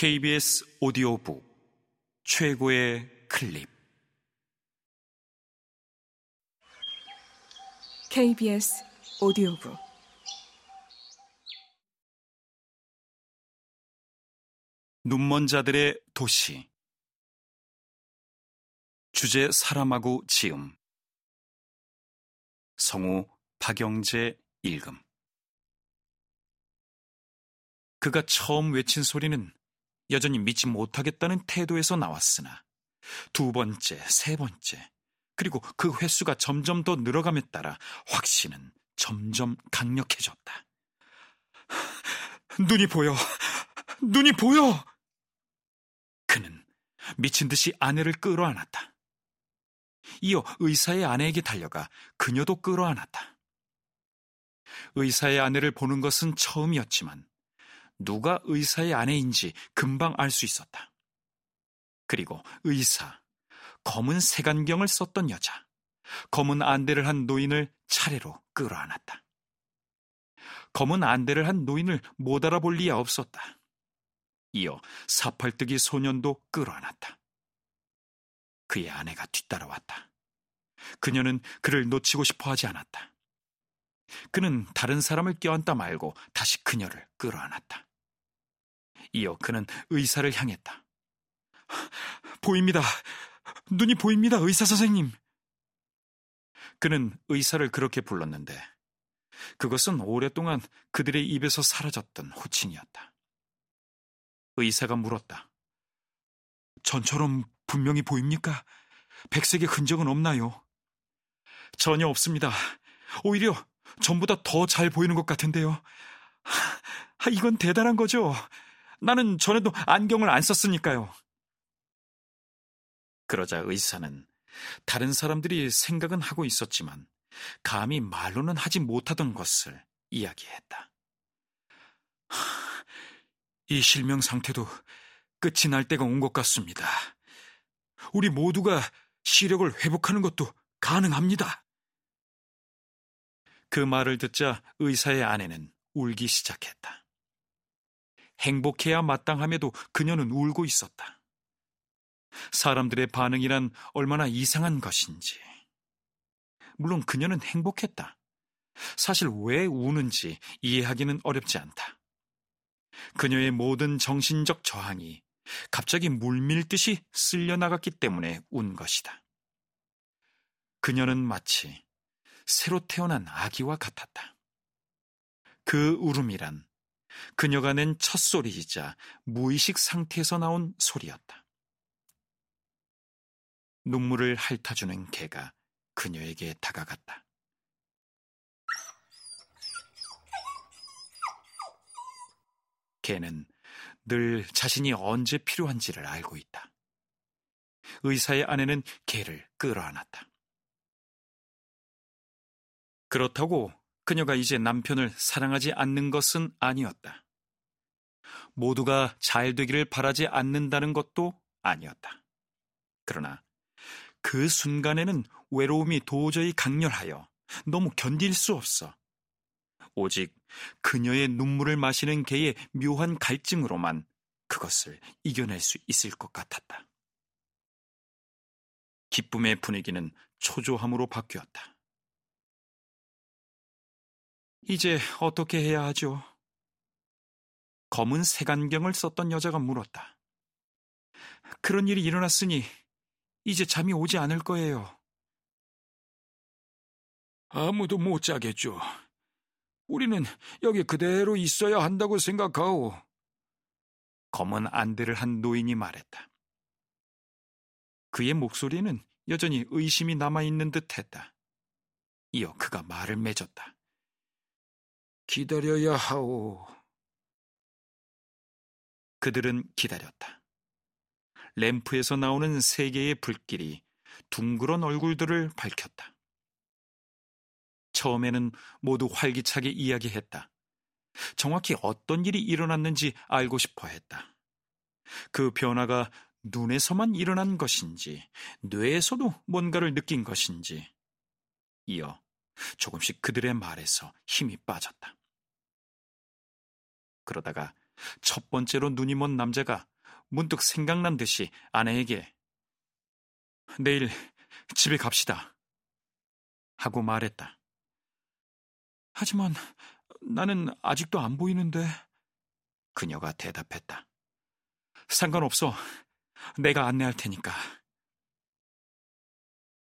KBS 오디오북 최고의 클립. KBS 오디오북. 눈먼 자들의 도시. 주제 사람하고 지음. 성우 박영재 읽음. 그가 처음 외친 소리는 여전히 믿지 못하겠다는 태도에서 나왔으나 두 번째, 세 번째, 그리고 그 횟수가 점점 더 늘어감에 따라 확신은 점점 강력해졌다. 눈이 보여! 눈이 보여! 그는 미친 듯이 아내를 끌어안았다. 이어 의사의 아내에게 달려가 그녀도 끌어안았다. 의사의 아내를 보는 것은 처음이었지만 누가 의사의 아내인지 금방 알 수 있었다. 그리고 의사, 검은 색안경을 썼던 여자, 검은 안대를 한 노인을 차례로 끌어안았다. 검은 안대를 한 노인을 못 알아볼 리야 없었다. 이어 사팔뜨기 소년도 끌어안았다. 그의 아내가 뒤따라왔다. 그녀는 그를 놓치고 싶어 하지 않았다. 그는 다른 사람을 껴안다 말고 다시 그녀를 끌어안았다. 이어 그는 의사를 향했다. 보입니다. 눈이 보입니다, 의사 선생님. 그는 의사를 그렇게 불렀는데 그것은 오랫동안 그들의 입에서 사라졌던 호칭이었다. 의사가 물었다. 전처럼 분명히 보입니까? 백색의 흔적은 없나요? 전혀 없습니다. 오히려 전보다 더 잘 보이는 것 같은데요. 이건 대단한 거죠. 나는 전에도 안경을 안 썼으니까요. 그러자 의사는 다른 사람들이 생각은 하고 있었지만 감히 말로는 하지 못하던 것을 이야기했다. 이 실명 상태도 끝이 날 때가 온 것 같습니다. 우리 모두가 시력을 회복하는 것도 가능합니다. 그 말을 듣자 의사의 아내는 울기 시작했다. 행복해야 마땅함에도 그녀는 울고 있었다. 사람들의 반응이란 얼마나 이상한 것인지. 물론 그녀는 행복했다. 사실 왜 우는지 이해하기는 어렵지 않다. 그녀의 모든 정신적 저항이 갑자기 물밀듯이 쓸려나갔기 때문에 운 것이다. 그녀는 마치 새로 태어난 아기와 같았다. 그 울음이란 그녀가 낸 첫 소리이자 무의식 상태에서 나온 소리였다. 눈물을 핥아주는 개가 그녀에게 다가갔다. 개는 늘 자신이 언제 필요한지를 알고 있다. 의사의 아내는 개를 끌어안았다. 그렇다고 그녀가 이제 남편을 사랑하지 않는 것은 아니었다. 모두가 잘 되기를 바라지 않는다는 것도 아니었다. 그러나 그 순간에는 외로움이 도저히 강렬하여 너무 견딜 수 없어. 오직 그녀의 눈물을 마시는 개의 묘한 갈증으로만 그것을 이겨낼 수 있을 것 같았다. 기쁨의 분위기는 초조함으로 바뀌었다. 이제 어떻게 해야 하죠? 검은 색안경을 썼던 여자가 물었다. 그런 일이 일어났으니 이제 잠이 오지 않을 거예요. 아무도 못 자겠죠. 우리는 여기 그대로 있어야 한다고 생각하오. 검은 안대를 한 노인이 말했다. 그의 목소리는 여전히 의심이 남아있는 듯 했다. 이어 그가 말을 맺었다. 기다려야 하오. 그들은 기다렸다. 램프에서 나오는 세 개의 불길이 둥그런 얼굴들을 밝혔다. 처음에는 모두 활기차게 이야기했다. 정확히 어떤 일이 일어났는지 알고 싶어 했다. 그 변화가 눈에서만 일어난 것인지, 뇌에서도 뭔가를 느낀 것인지, 이어 조금씩 그들의 말에서 힘이 빠졌다. 그러다가 첫 번째로 눈이 먼 남자가 문득 생각난 듯이 아내에게 내일 집에 갑시다. 하고 말했다. 하지만 나는 아직도 안 보이는데. 그녀가 대답했다. 상관없어. 내가 안내할 테니까.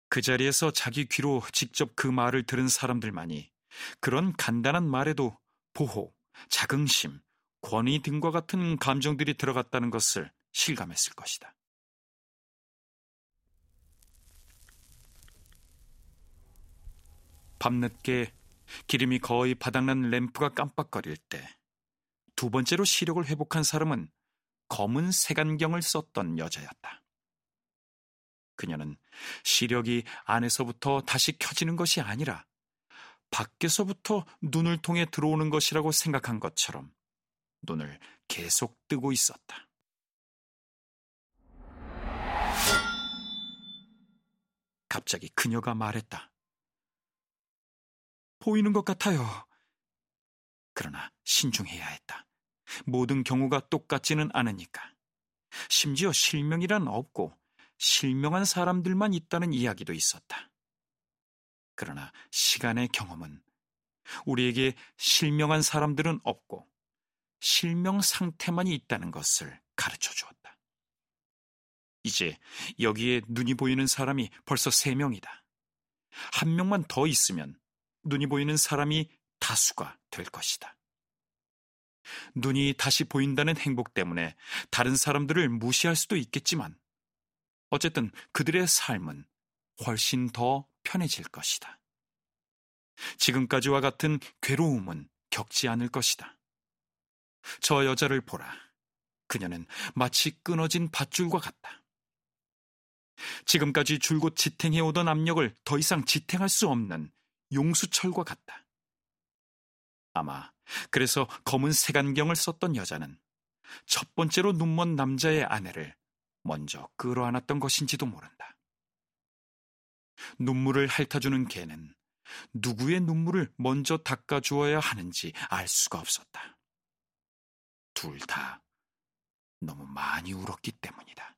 그 자리에서 자기 귀로 직접 그 말을 들은 사람들만이 그런 간단한 말에도 보호, 자긍심, 권위 등과 같은 감정들이 들어갔다는 것을 실감했을 것이다. 밤늦게 기름이 거의 바닥난 램프가 깜빡거릴 때 두 번째로 시력을 회복한 사람은 검은 색안경을 썼던 여자였다. 그녀는 시력이 안에서부터 다시 켜지는 것이 아니라 밖에서부터 눈을 통해 들어오는 것이라고 생각한 것처럼 눈을 계속 뜨고 있었다. 갑자기 그녀가 말했다. 보이는 것 같아요. 그러나 신중해야 했다. 모든 경우가 똑같지는 않으니까. 심지어 실명이란 없고 실명한 사람들만 있다는 이야기도 있었다. 그러나 시간의 경험은 우리에게 실명한 사람들은 없고 실명 상태만이 있다는 것을 가르쳐 주었다. 이제 여기에 눈이 보이는 사람이 벌써 세 명이다. 한 명만 더 있으면 눈이 보이는 사람이 다수가 될 것이다. 눈이 다시 보인다는 행복 때문에 다른 사람들을 무시할 수도 있겠지만 어쨌든 그들의 삶은 훨씬 더 편해질 것이다. 지금까지와 같은 괴로움은 겪지 않을 것이다. 저 여자를 보라. 그녀는 마치 끊어진 밧줄과 같다. 지금까지 줄곧 지탱해오던 압력을 더 이상 지탱할 수 없는 용수철과 같다. 아마 그래서 검은 색안경을 썼던 여자는 첫 번째로 눈먼 남자의 아내를 먼저 끌어안았던 것인지도 모른다. 눈물을 핥아주는 개는 누구의 눈물을 먼저 닦아주어야 하는지 알 수가 없었다. 둘 다 너무 많이 울었기 때문이다.